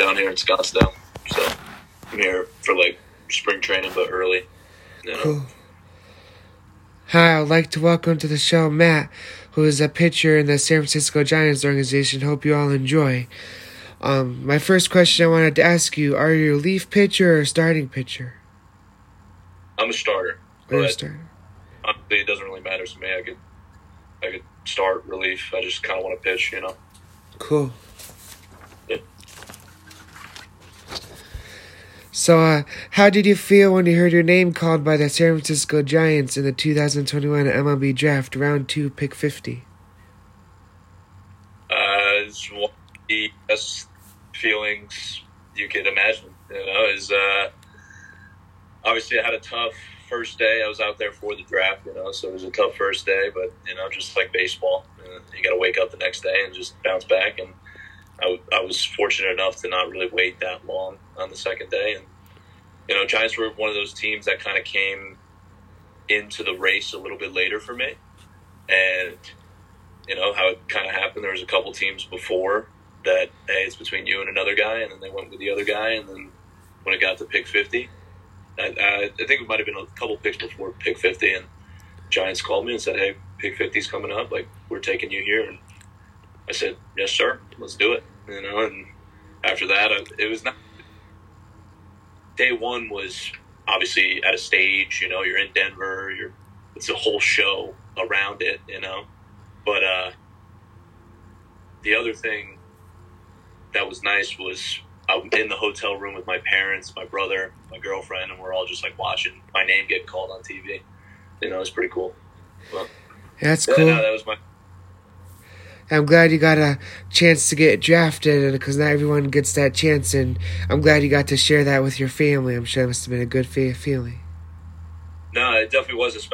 down here in Scottsdale. So I'm here for like spring training, but early. You know? Cool. Hi, I'd like to welcome to the show Matt, who is a pitcher in the San Francisco Giants organization. Hope you all enjoy. Um, my first question I wanted to ask you: Are you a relief pitcher or a starting pitcher? I'm a starter. Or a starter? honestly, it doesn't really matter to me. I could, I could start relief. I just kind of want to pitch, you know. Cool. So, uh, how did you feel when you heard your name called by the San Francisco Giants in the 2021 MLB Draft, Round Two, Pick 50? Uh, it's one of the best feelings you could imagine. You know, is uh, obviously I had a tough first day. I was out there for the draft, you know, so it was a tough first day. But you know, just like baseball, you got to wake up the next day and just bounce back. And I, w- I was fortunate enough to not really wait that long on the second day. And you know, Giants were one of those teams that kind of came into the race a little bit later for me, and you know how it kind of happened. There was a couple teams before that. Hey, it's between you and another guy, and then they went with the other guy, and then when it got to pick fifty, I, I, think it might have been a couple picks before pick fifty, and Giants called me and said, "Hey, pick 50's coming up. Like we're taking you here." And I said, "Yes, sir. Let's do it." You know, and after that, it was not. Day one was obviously at a stage. You know, you're in Denver. You're it's a whole show around it. You know, but uh, the other thing that was nice was I'm in the hotel room with my parents, my brother, my girlfriend, and we're all just like watching my name get called on TV. You know, it's pretty cool. Well, That's yeah, cool. no, that was my I'm glad you got a chance to get drafted because not everyone gets that chance, and I'm glad you got to share that with your family. I'm sure it must have been a good fe- feeling. No, it definitely was.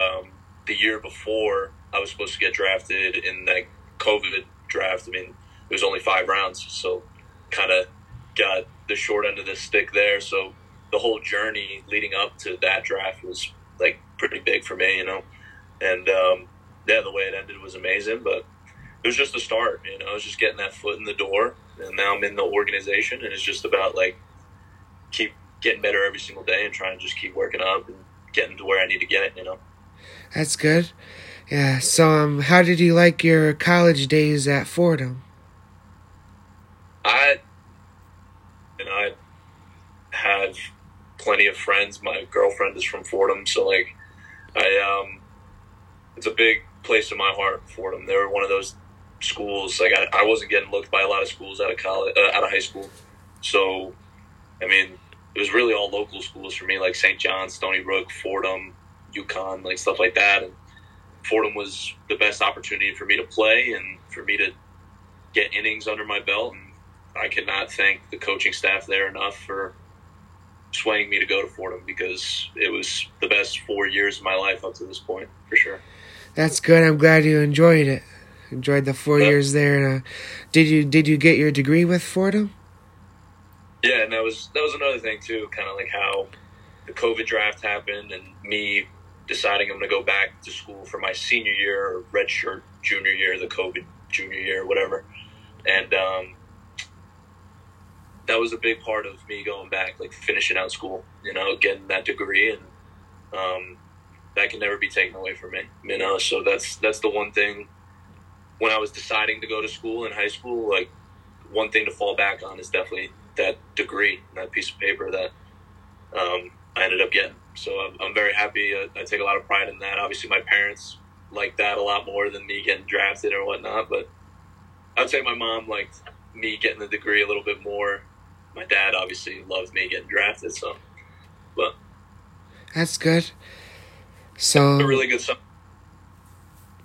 Um, the year before, I was supposed to get drafted in that COVID draft. I mean, it was only five rounds, so kind of got the short end of the stick there. So the whole journey leading up to that draft was like pretty big for me, you know. And um, yeah, the way it ended was amazing, but it was just a start. You know, it was just getting that foot in the door, and now I'm in the organization, and it's just about like keep getting better every single day and trying to just keep working up and getting to where I need to get it. You know. That's good. Yeah. So, um, how did you like your college days at Fordham? I, you know, I have plenty of friends. My girlfriend is from Fordham, so like, I um, it's a big place in my heart. Fordham. They were one of those schools. Like I, I wasn't getting looked by a lot of schools out of college, uh, out of high school. So, I mean, it was really all local schools for me, like St. John's, Stony Brook, Fordham, UConn, like stuff like that. And Fordham was the best opportunity for me to play and for me to get innings under my belt. And I cannot thank the coaching staff there enough for swaying me to go to Fordham because it was the best four years of my life up to this point, for sure. That's good. I'm glad you enjoyed it. Enjoyed the four Yeah. years there. And, uh, did you did you get your degree with Fordham? Yeah, and that was that was another thing too, kind of like how the COVID draft happened, and me deciding I'm going to go back to school for my senior year or redshirt junior year, the COVID junior year, whatever, and um, that was a big part of me going back, like finishing out school, you know, getting that degree, and um, that can never be taken away from me, you know. So that's that's the one thing. When I was deciding to go to school in high school, like one thing to fall back on is definitely that degree, that piece of paper that um, I ended up getting. So I'm, I'm very happy. I, I take a lot of pride in that. Obviously, my parents like that a lot more than me getting drafted or whatnot. But I'd say my mom liked me getting the degree a little bit more. My dad obviously loved me getting drafted. So, but That's good. So, a really good summer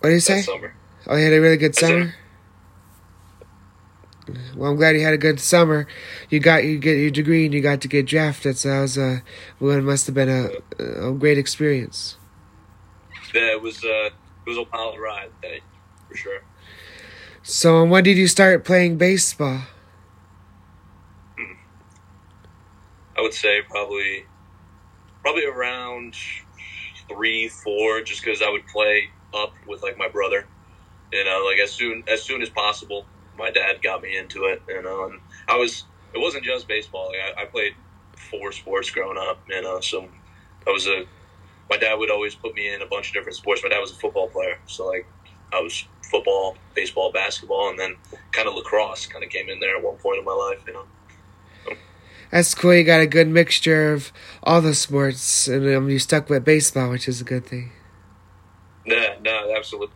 what do you say? summer. Oh, you had a really good summer. Well, I'm glad you had a good summer. You got you get your degree and you got to get drafted. So that was a well, it must have been a a great experience. Yeah, it was a it was a wild ride for sure. So, when did you start playing baseball? Hmm. I would say probably probably around three, four, just because I would play up with like my brother. You uh, know, like as soon as soon as possible, my dad got me into it. You uh, know, and I was it wasn't just baseball. Like I, I played four sports growing up, you uh, know. So I was a my dad would always put me in a bunch of different sports. My dad was a football player, so like I was football, baseball, basketball, and then kind of lacrosse kind of came in there at one point in my life, you know. That's cool. You got a good mixture of all the sports, and um, you stuck with baseball, which is a good thing. Yeah, no, absolutely.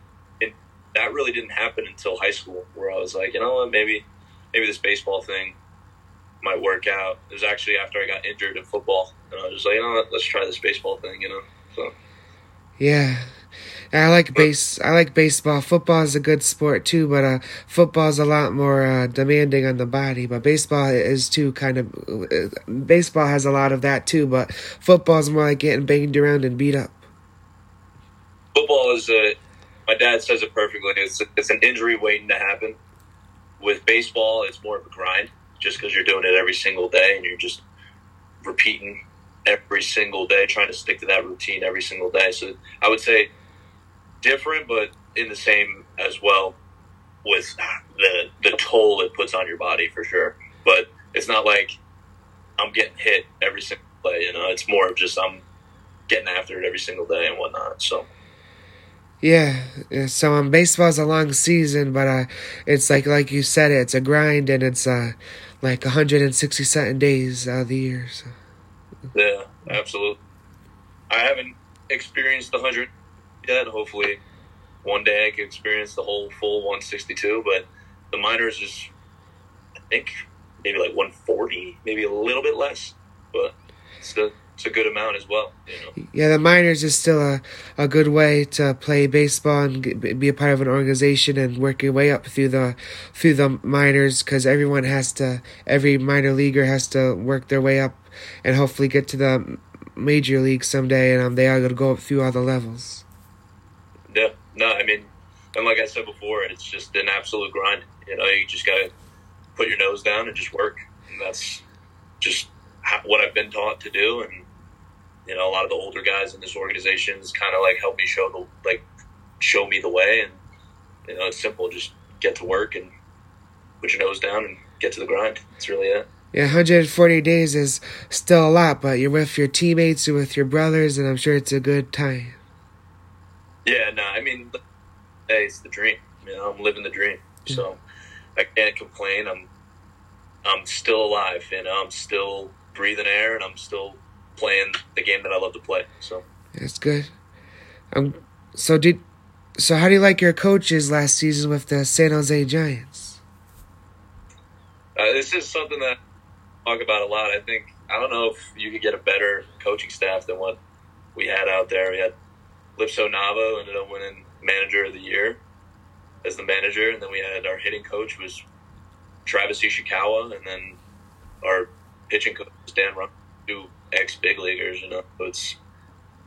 That really didn't happen until high school, where I was like, you know what, maybe, maybe this baseball thing might work out. It was actually after I got injured in football, and I was just like, you know what, let's try this baseball thing, you know. So. Yeah, I like base. I like baseball. Football is a good sport too, but uh, football is a lot more uh, demanding on the body. But baseball is too kind of. Uh, baseball has a lot of that too, but football is more like getting banged around and beat up. Football is a. My dad says it perfectly. It's it's an injury waiting to happen. With baseball, it's more of a grind, just because you're doing it every single day and you're just repeating every single day, trying to stick to that routine every single day. So I would say different, but in the same as well with the the toll it puts on your body for sure. But it's not like I'm getting hit every single play. You know, it's more of just I'm getting after it every single day and whatnot. So. Yeah, so um, baseball's a long season, but uh, it's like like you said, it's a grind, and it's uh, like 167 days out of the year. So. Yeah, absolutely. I haven't experienced the 100 yet. Hopefully, one day I can experience the whole full 162. But the minors is, I think, maybe like 140, maybe a little bit less, but a, it's a good amount as well. You know? Yeah, the minors is still a, a good way to play baseball and be a part of an organization and work your way up through the through the minors because everyone has to every minor leaguer has to work their way up and hopefully get to the major league someday and um, they are going to go up through all the levels. Yeah, no, I mean, and like I said before, it's just an absolute grind. You know, you just got to put your nose down and just work. And that's just what I've been taught to do. And, you know, a lot of the older guys in this organization is kind of like help me show the, like, show me the way. And, you know, it's simple. Just get to work and put your nose down and get to the grind. That's really it. Yeah, 140 days is still a lot, but you're with your teammates, you're with your brothers, and I'm sure it's a good time. Yeah, no, I mean, hey, it's the dream. You know, I'm living the dream, so I can't complain. I'm, I'm still alive, you know. I'm still breathing air, and I'm still playing the game that I love to play. So that's good. Um, so did, so how do you like your coaches last season with the San Jose Giants? Uh, this is something that I talk about a lot. I think I don't know if you could get a better coaching staff than what we had out there. We had Lipso Nava ended up winning manager of the year as the manager, and then we had our hitting coach was Travis Ishikawa, and then our pitching coach was Dan Run, two ex big leaguers. You know, it's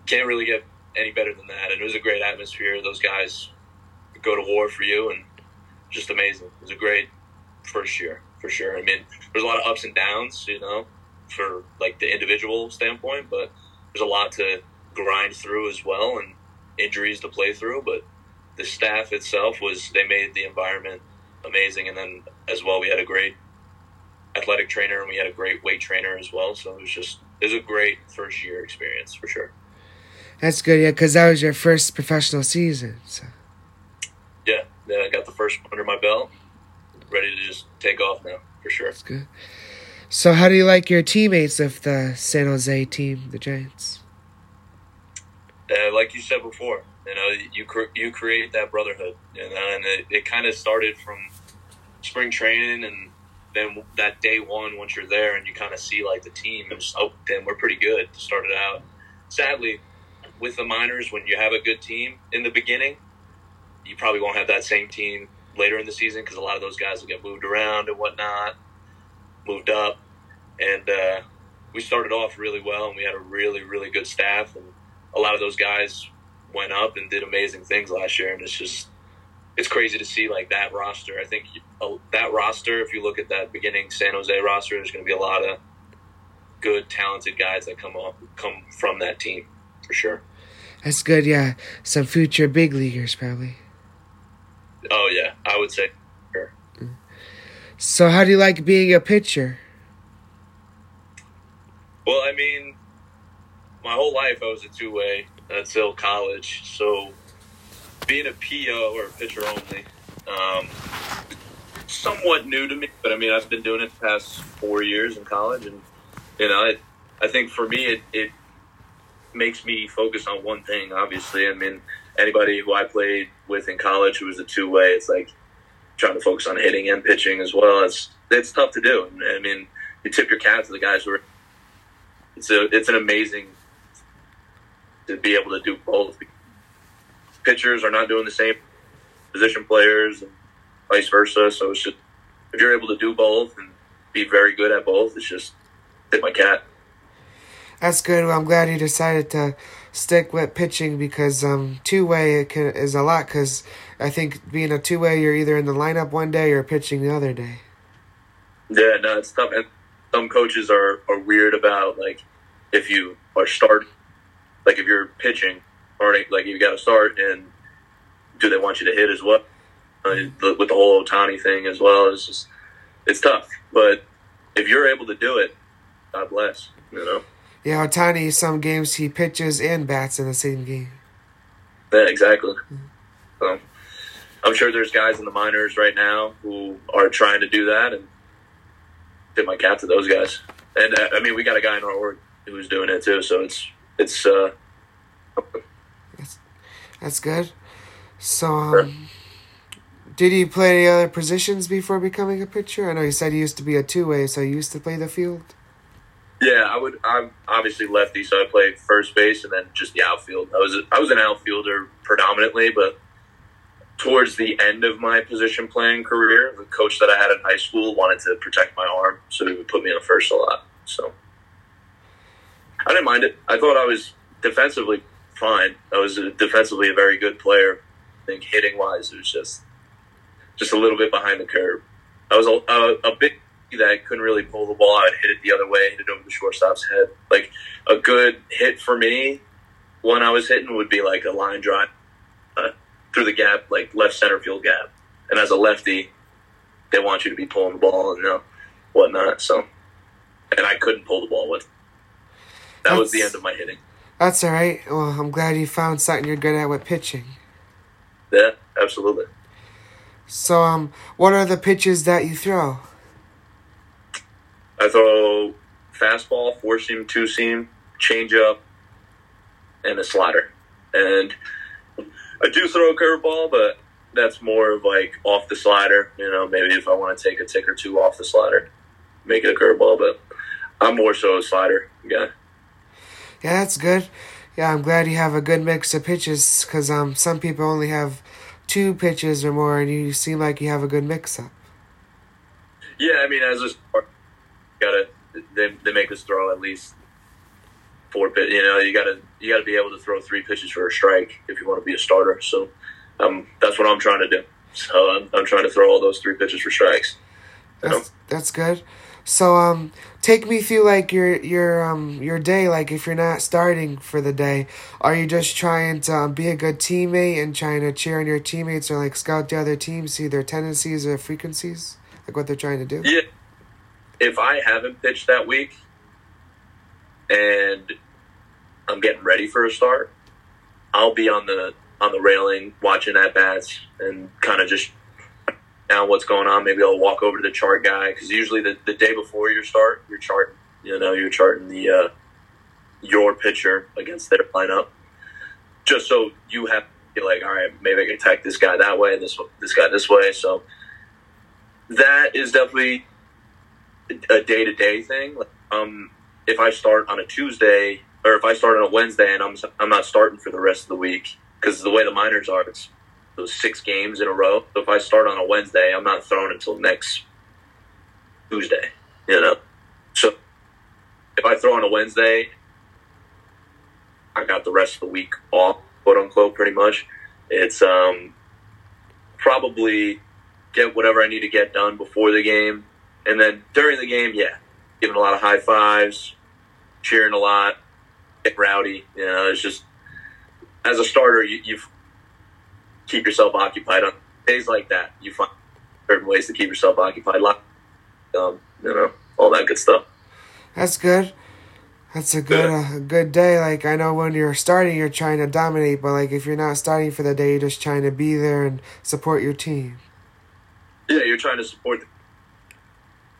can't really get any better than that. And it was a great atmosphere. Those guys go to war for you, and just amazing. It was a great first year for sure. I mean, there's a lot of ups and downs, you know, for like the individual standpoint, but there's a lot to grind through as well, and injuries to play through, but the staff itself was they made the environment amazing, and then as well we had a great athletic trainer and we had a great weight trainer as well. So it was just it was a great first year experience for sure. That's good, yeah, because that was your first professional season. So. Yeah, yeah, I got the first under my belt, ready to just take off now for sure. That's good. So, how do you like your teammates of the San Jose team, the Giants? uh, like you said before, you know, you you create that brotherhood, you know, and it, it kind of started from spring training, and then that day one, once you're there and you kind of see like the team, and oh, damn, we're pretty good to start it out. Sadly, with the minors, when you have a good team in the beginning, you probably won't have that same team later in the season because a lot of those guys will get moved around and whatnot, moved up, and uh, we started off really well, and we had a really, really good staff, and a lot of those guys went up and did amazing things last year, and it's just it's crazy to see like that roster. I think uh, that roster, if you look at that beginning San Jose roster, there's going to be a lot of good, talented guys that come up come from that team for sure. That's good. Yeah, some future big leaguers probably. Oh yeah, I would say sure. So, how do you like being a pitcher? Well, I mean, my whole life I was a two way until college. So being a PO or pitcher only, um, somewhat new to me. But I mean, I've been doing it the past four years in college, and you know, it, I think for me, it, it makes me focus on one thing. Obviously, I mean, anybody who I played with in college who was a two way, it's like trying to focus on hitting and pitching as well. It's it's tough to do. I mean, you tip your cap to the guys who are. It's a it's an amazing to be able to do both. Pitchers are not doing the same position players and vice versa. So it's just if you're able to do both and be very good at both, it's just tip my cat. That's good. Well, I'm glad you decided to stick with pitching because um, two way it can, is a lot. Because I think being a two way, you're either in the lineup one day or pitching the other day. Yeah, no, it's tough. And some coaches are, are weird about like if you are starting, like if you're pitching, or like you got to start, and do they want you to hit as well? Uh, with the whole Ohtani thing as well, it's just it's tough. But if you're able to do it, God bless. You know. Yeah, Ohtani, some games he pitches and bats in the same game. Yeah, exactly. So, I'm sure there's guys in the minors right now who are trying to do that, and tip my cap to those guys. And uh, I mean, we got a guy in our org who's doing it too, so it's it's. uh that's good. So, um, did you play any other positions before becoming a pitcher? I know you said you used to be a two way, so you used to play the field. Yeah, I would. I'm obviously lefty, so I played first base and then just the outfield. I was I was an outfielder predominantly, but towards the end of my position playing career, the coach that I had in high school wanted to protect my arm, so he would put me in first a lot. So I didn't mind it. I thought I was defensively fine. I was defensively a very good player. I think hitting wise, it was just just a little bit behind the curve. I was a, a, a big that couldn't really pull the ball out, hit it the other way, hit it over the shortstop's head. Like a good hit for me, one I was hitting would be like a line drive uh, through the gap, like left center field gap. And as a lefty, they want you to be pulling the ball and you know, whatnot. So, and I couldn't pull the ball with. That that's, was the end of my hitting. That's all right. Well, I'm glad you found something you're good at with pitching. Yeah, absolutely. So, um, what are the pitches that you throw? I throw fastball, four seam, two seam, changeup, and a slider. And I do throw a curveball, but that's more of like off the slider. You know, maybe if I want to take a tick or two off the slider, make it a curveball. But I'm more so a slider guy. Yeah, that's good. Yeah, I'm glad you have a good mix of pitches because um, some people only have two pitches or more, and you seem like you have a good mix up. Yeah, I mean, as a gotta they, they make us throw at least four pitch. You know, you gotta you gotta be able to throw three pitches for a strike if you want to be a starter. So um, that's what I'm trying to do. So I'm, I'm trying to throw all those three pitches for strikes. That's know? that's good. So um, take me through like your your um your day. Like if you're not starting for the day, are you just trying to um, be a good teammate and trying to cheer on your teammates or like scout the other teams, see their tendencies or frequencies, like what they're trying to do? Yeah if I haven't pitched that week and I'm getting ready for a start, I'll be on the on the railing watching at bats and kind of just now what's going on. Maybe I'll walk over to the chart guy because usually the, the day before your start, you're charting. You know, you're charting the uh, your pitcher against their lineup, just so you have to be like, all right, maybe I can attack this guy that way, this this guy this way. So that is definitely a day to day thing. Like, um, if I start on a Tuesday or if I start on a Wednesday and I'm I'm not starting for the rest of the week because the way the minors are, it's those six games in a row. So if I start on a Wednesday, I'm not throwing until next Tuesday. You know, so if I throw on a Wednesday, I got the rest of the week off, quote unquote, pretty much. It's um probably get whatever I need to get done before the game and then during the game, yeah, giving a lot of high fives, cheering a lot, get rowdy. You know, it's just as a starter, you, you keep yourself occupied on days like that. You find certain ways to keep yourself occupied, like um, you know, all that good stuff. That's good. That's a good uh, a good day. Like I know when you're starting, you're trying to dominate, but like if you're not starting for the day, you're just trying to be there and support your team. Yeah, you're trying to support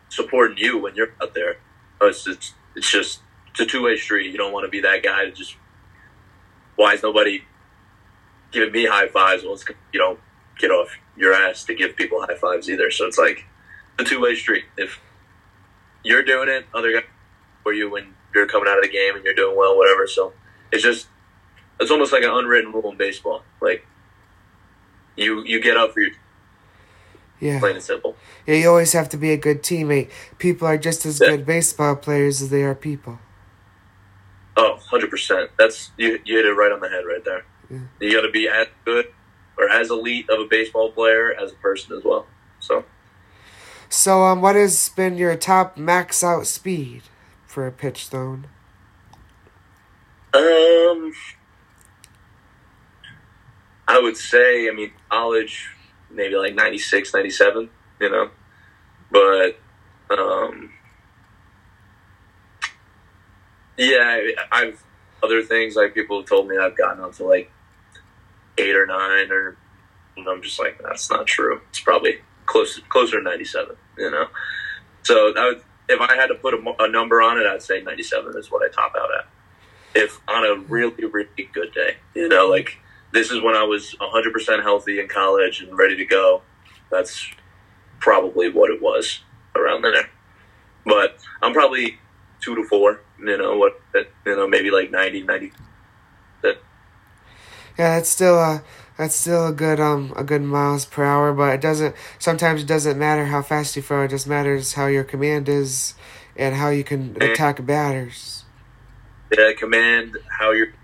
supporting you when you're out there. It's it's, it's just it's a two way street. You don't want to be that guy to just why is nobody giving me high fives? Well, it's, you don't get off your ass to give people high fives either. So it's like a two way street. If you're doing it, other guys for you when you're coming out of the game and you're doing well, whatever. So it's just it's almost like an unwritten rule in baseball. Like you you get up for your Yeah. plain and simple. Yeah, you always have to be a good teammate. People are just as Yeah. good baseball players as they are people. Oh, 100%. That's you, you hit it right on the head right there. You got to be as good or as elite of a baseball player as a person as well. So, So, um, what has been your top max out speed for a pitch thrown? um, I would say, I mean, college, maybe like 96, 97, you know, but, um, yeah, I've other things like people have told me I've gotten up to like eight or nine, or I'm just like that's not true. It's probably close closer to 97, you know. So would, if I had to put a, a number on it, I'd say 97 is what I top out at. If on a really really good day, you know, like this is when I was 100% healthy in college and ready to go. That's probably what it was around there. But I'm probably two to four. You know what? You know maybe like 90, 90. Yeah, that's still a that's still a good um a good miles per hour, but it doesn't sometimes it doesn't matter how fast you throw, it just matters how your command is and how you can attack batters. Yeah, command how you're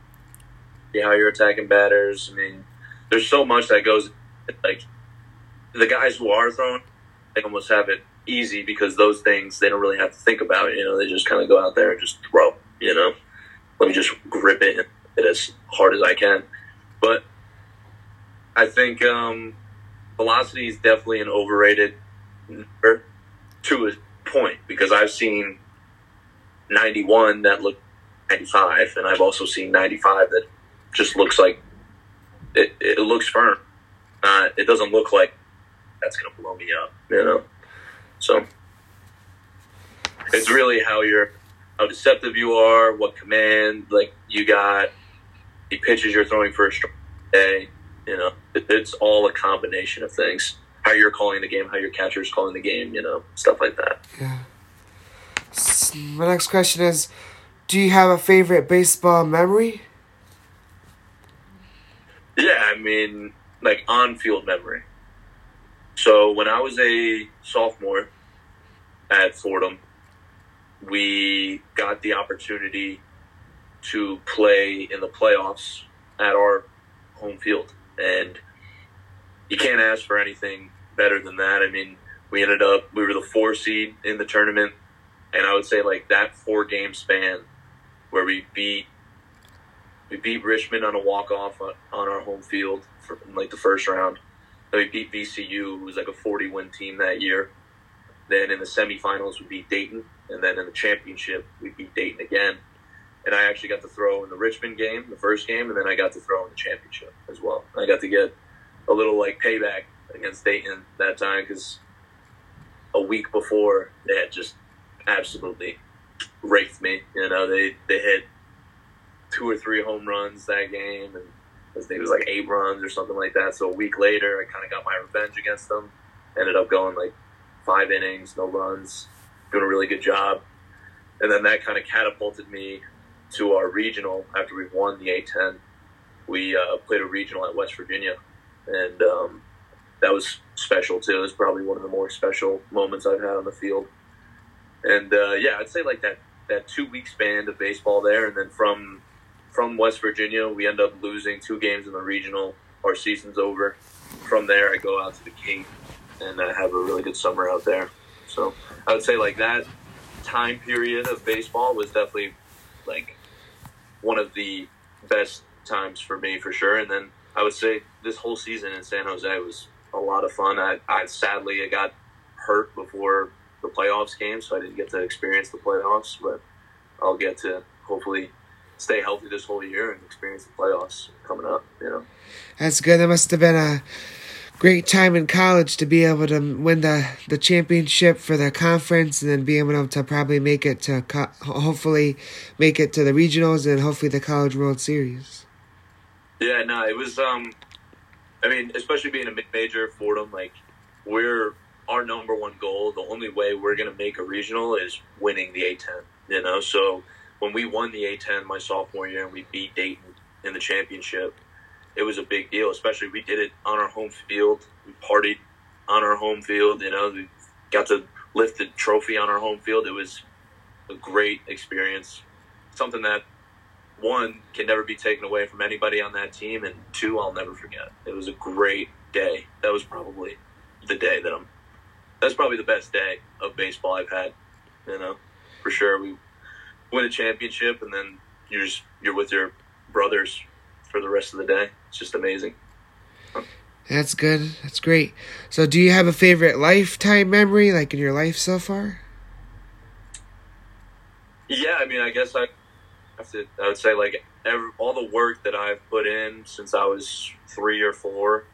how you're attacking batters. I mean, there's so much that goes like the guys who are throwing, they almost have it easy because those things they don't really have to think about. You know, they just kind of go out there and just throw. You know, let me just grip it and hit it as hard as I can. But I think um, velocity is definitely an overrated number to a point because I've seen 91 that look 95, and I've also seen 95 that just looks like it, it looks firm. Uh, it doesn't look like that's going to blow me up, you know. So it's really how you're, how deceptive you are, what command like you got, the pitches you're throwing for a strike day. You know, it, it's all a combination of things. How you're calling the game, how your catcher's calling the game, you know, stuff like that. Yeah. My next question is do you have a favorite baseball memory? Yeah, I mean, like on field memory. So when I was a sophomore at Fordham, we got the opportunity to play in the playoffs at our home field. And you can't ask for anything better than that. I mean, we ended up, we were the four seed in the tournament. And I would say, like, that four game span where we beat we beat Richmond on a walk off on, our home field for like the first round. Then we beat VCU, who was like a 40 win team that year. Then in the semifinals, we beat Dayton, and then in the championship, we beat Dayton again. And I actually got to throw in the Richmond game, the first game, and then I got to throw in the championship as well. I got to get a little like payback against Dayton that time because a week before they had just absolutely raked me. You know, they they hit two or three home runs that game, and I think it was like eight runs or something like that. So a week later, I kind of got my revenge against them. Ended up going like five innings, no runs, doing a really good job, and then that kind of catapulted me to our regional after we won the A10. We uh, played a regional at West Virginia, and um, that was special too. It was probably one of the more special moments I've had on the field. And uh, yeah, I'd say like that that two week span of baseball there, and then from from West Virginia, we end up losing two games in the regional. Our season's over. From there, I go out to the Cape, and I have a really good summer out there. So I would say like that time period of baseball was definitely like one of the best times for me for sure. And then I would say this whole season in San Jose was a lot of fun. I, I sadly I got hurt before the playoffs came, so I didn't get to experience the playoffs, but I'll get to hopefully stay healthy this whole year and experience the playoffs coming up. You know, that's good. That must have been a great time in college to be able to win the the championship for the conference and then be able to probably make it to co- hopefully make it to the regionals and hopefully the college world series. Yeah, no, it was. um I mean, especially being a major, Fordham, like we're our number one goal. The only way we're going to make a regional is winning the A10. You know, so when we won the A10 my sophomore year and we beat Dayton in the championship, it was a big deal. Especially we did it on our home field. We partied on our home field. You know, we got to lift the trophy on our home field. It was a great experience. Something that one can never be taken away from anybody on that team, and two, I'll never forget. It was a great day. That was probably the day that I'm. That's probably the best day of baseball I've had. You know, for sure. We win a championship, and then you're just you're with your brothers for the rest of the day. It's just amazing. That's good. That's great. So, do you have a favorite lifetime memory, like in your life so far? Yeah, I mean, I guess I have to. I would say like every, all the work that I've put in since I was three or four,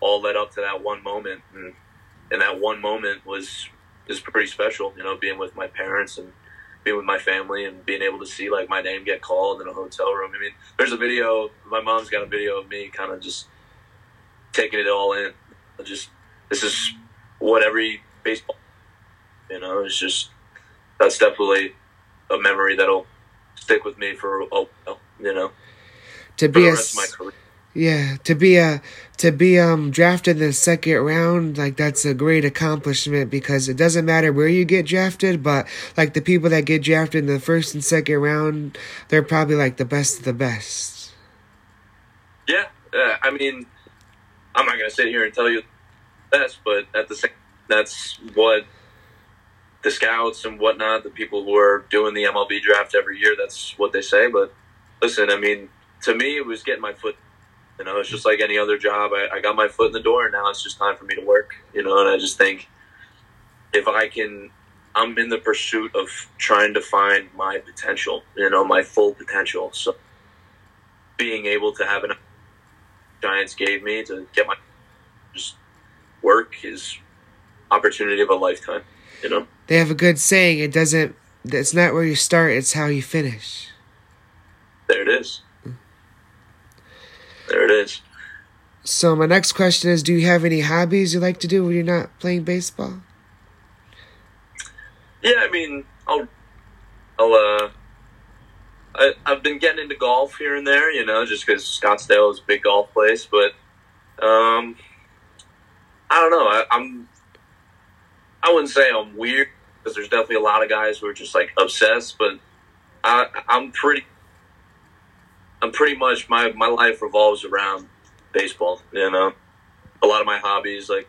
all led up to that one moment, and and that one moment was is pretty special. You know, being with my parents and being with my family and being able to see like my name get called in a hotel room. I mean, there's a video. My mom's got a video of me kind of just taking it all in. Just this is what every baseball, you know, it's just that's definitely a memory that'll stick with me for a while, you know. To be a yeah, to be a to be um drafted in the second round, like that's a great accomplishment because it doesn't matter where you get drafted, but like the people that get drafted in the first and second round, they're probably like the best of the best. Yeah, uh, I mean, I'm not gonna sit here and tell you best, but at the same, that's what the scouts and whatnot, the people who are doing the MLB draft every year, that's what they say. But listen, I mean, to me, it was getting my foot you know, it's just like any other job. I, I got my foot in the door, and now it's just time for me to work. You know, and I just think if I can, I'm in the pursuit of trying to find my potential. You know, my full potential. So being able to have an Giants gave me to get my just work is opportunity of a lifetime. You know, they have a good saying. It doesn't. It's not where you start. It's how you finish. There it is. There it is. So my next question is: Do you have any hobbies you like to do when you're not playing baseball? Yeah, I mean, I'll, I'll, uh, I, I've been getting into golf here and there, you know, just because Scottsdale is a big golf place. But, um, I don't know. I, I'm, I wouldn't say I'm weird because there's definitely a lot of guys who are just like obsessed, but I, I'm pretty I'm pretty much my my life revolves around baseball. You know, a lot of my hobbies like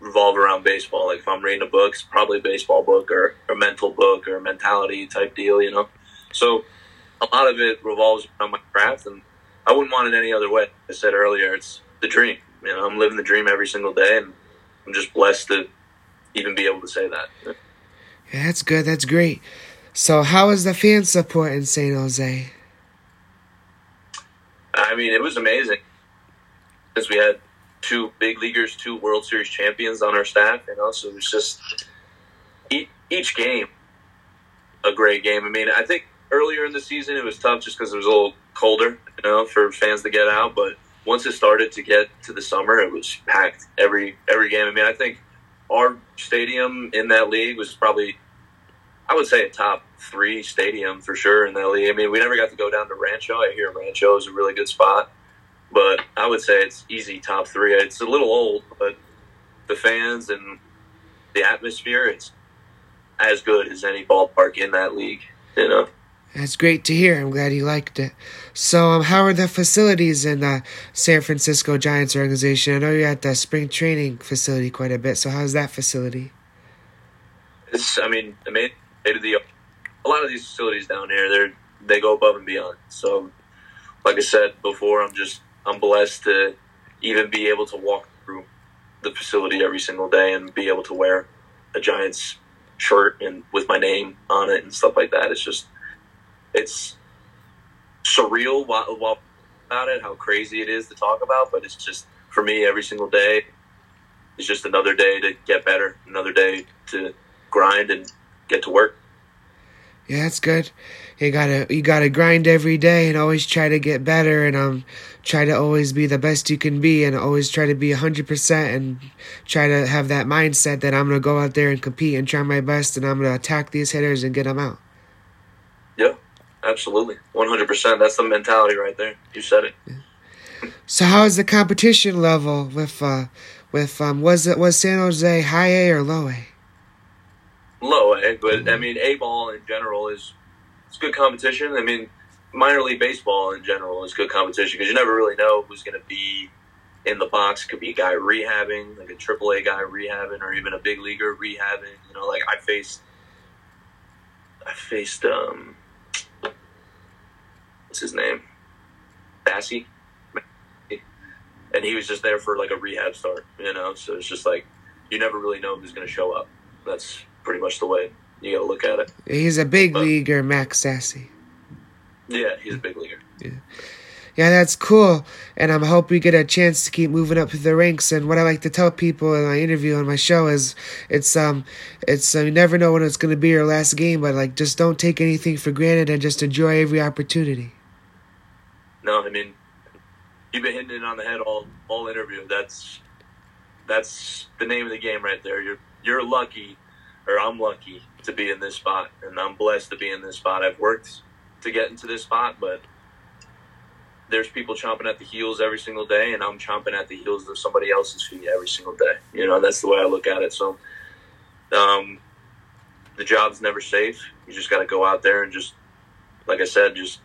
revolve around baseball. Like if I'm reading a book, it's probably a baseball book or a mental book or a mentality type deal. You know, so a lot of it revolves around my craft, and I wouldn't want it any other way. I said earlier, it's the dream. You know, I'm living the dream every single day, and I'm just blessed to even be able to say that. Yeah, that's good. That's great. So, how is the fan support in San Jose? I mean, it was amazing because we had two big leaguers, two World Series champions on our staff, you know. So it was just each game a great game. I mean, I think earlier in the season it was tough just because it was a little colder, you know, for fans to get out. But once it started to get to the summer, it was packed every every game. I mean, I think our stadium in that league was probably I would say a top three stadium for sure in the league. I mean, we never got to go down to Rancho. I hear Rancho is a really good spot, but I would say it's easy top three. It's a little old, but the fans and the atmosphere, it's as good as any ballpark in that league. You know. That's great to hear. I'm glad you liked it. So, um, how are the facilities in the San Francisco Giants organization? I know you're at the spring training facility quite a bit. So, how's that facility? It's, I mean, amazing they the a lot of these facilities down here. They're they go above and beyond. So, like I said before, I'm just I'm blessed to even be able to walk through the facility every single day and be able to wear a Giants shirt and with my name on it and stuff like that. It's just it's surreal while, while about it, how crazy it is to talk about. But it's just for me every single day is just another day to get better, another day to grind and get to work. Yeah, that's good. You gotta you gotta grind every day and always try to get better and um try to always be the best you can be and always try to be hundred percent and try to have that mindset that I'm gonna go out there and compete and try my best and I'm gonna attack these hitters and get them out. Yeah, absolutely, one hundred percent. That's the mentality right there. You said it. Yeah. So how is the competition level with uh with um was it was San Jose high A or low A? But I mean A ball in general is it's good competition. I mean, minor league baseball in general is good competition because you never really know who's going to be in the box. It could be a guy rehabbing, like a triple A guy rehabbing, or even a big leaguer rehabbing. You know, like I faced, I faced um, what's his name, Bassy, and he was just there for like a rehab start. You know, so it's just like you never really know who's going to show up. That's pretty much the way you got to look at it. He's a big but, leaguer, Max Stassi. Yeah, he's a big leaguer. Yeah. Yeah, that's cool. And I'm hope we get a chance to keep moving up through the ranks. And what I like to tell people in my interview on my show is, it's um, it's uh, you never know when it's gonna be your last game, but like just don't take anything for granted and just enjoy every opportunity. No, I mean, you've been hitting it on the head all all interview. That's that's the name of the game right there. You're you're lucky or I'm lucky to be in this spot, and I'm blessed to be in this spot. I've worked to get into this spot, but there's people chomping at the heels every single day, and I'm chomping at the heels of somebody else's feet every single day. You know, that's the way I look at it. So, um, the job's never safe. You just got to go out there and just, like I said, just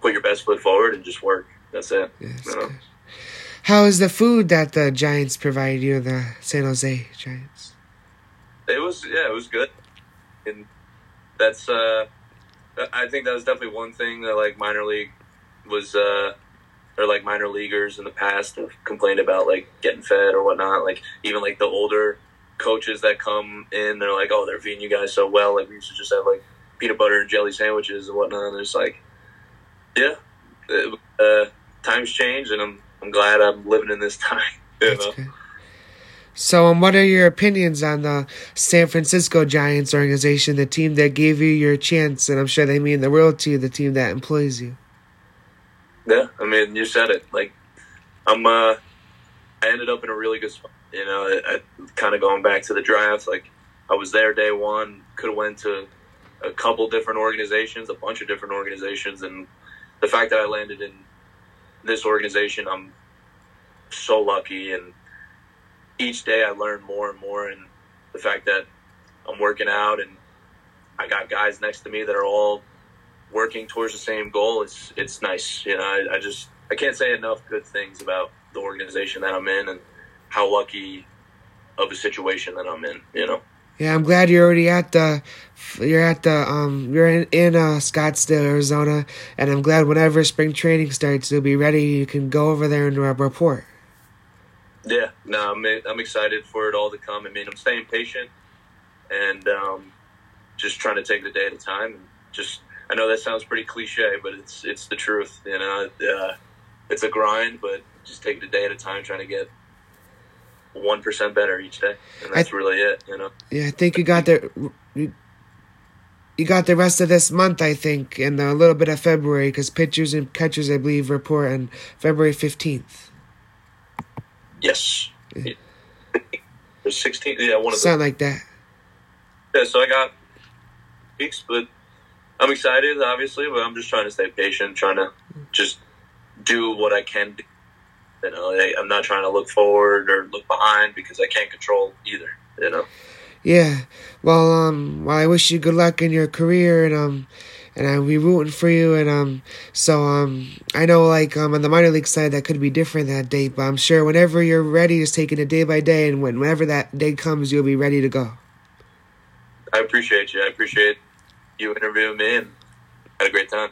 put your best foot forward and just work. That's it. Yeah, that's you know? How is the food that the Giants provide you, the San Jose Giants? It was yeah, it was good, and that's uh, I think that was definitely one thing that like minor league was uh, or like minor leaguers in the past have complained about like getting fed or whatnot. Like even like the older coaches that come in, they're like, oh, they're feeding you guys so well. Like we used to just have like peanut butter and jelly sandwiches and whatnot. And it's like, yeah, it, uh, times change, and I'm I'm glad I'm living in this time. You know? So, um, what are your opinions on the San Francisco Giants organization, the team that gave you your chance, and I'm sure they mean the world to you, the team that employs you? Yeah, I mean, you said it. Like, I'm, uh, I ended up in a really good spot. You know, I, kind of going back to the draft. Like, I was there day one. Could have went to a couple different organizations, a bunch of different organizations, and the fact that I landed in this organization, I'm so lucky and each day I learn more and more, and the fact that I'm working out and I got guys next to me that are all working towards the same goal. It's it's nice, you know. I, I just I can't say enough good things about the organization that I'm in and how lucky of a situation that I'm in, you know. Yeah, I'm glad you're already at the you're at the um you're in in uh, Scottsdale, Arizona, and I'm glad whenever spring training starts, you'll be ready. You can go over there and report. Yeah, no, I'm I'm excited for it all to come. I mean, I'm staying patient and um, just trying to take the day at a time. And just I know that sounds pretty cliche, but it's it's the truth. You know, uh, it's a grind, but just take the day at a time, trying to get one percent better each day, and that's th- really it. You know. Yeah, I think you got the. You, you got the rest of this month, I think, and a little bit of February, because pitchers and catchers, I believe, report on February 15th. Yes. Yeah. 16. Yeah, one of the Sound like that. Yeah, so I got weeks, but I'm excited, obviously, but I'm just trying to stay patient, trying to just do what I can do. You know, I, I'm not trying to look forward or look behind because I can't control either, you know? Yeah. Well, um, well, I wish you good luck in your career, and um, and I'll be rooting for you. And um, so um, I know like um on the minor league side that could be different that day, but I'm sure whenever you're ready, just taking it day by day, and whenever that day comes, you'll be ready to go. I appreciate you. I appreciate you interviewing me, and had a great time.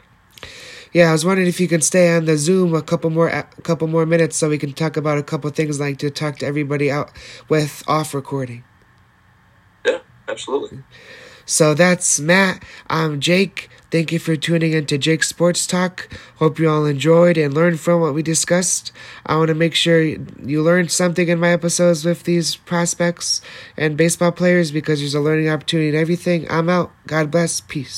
Yeah, I was wondering if you could stay on the Zoom a couple more a couple more minutes so we can talk about a couple things like to talk to everybody out with off recording. Yeah, absolutely. So that's Matt. I'm Jake. Thank you for tuning in to Jake Sports Talk. Hope you all enjoyed and learned from what we discussed. I want to make sure you learned something in my episodes with these prospects and baseball players because there's a learning opportunity in everything. I'm out. God bless. Peace.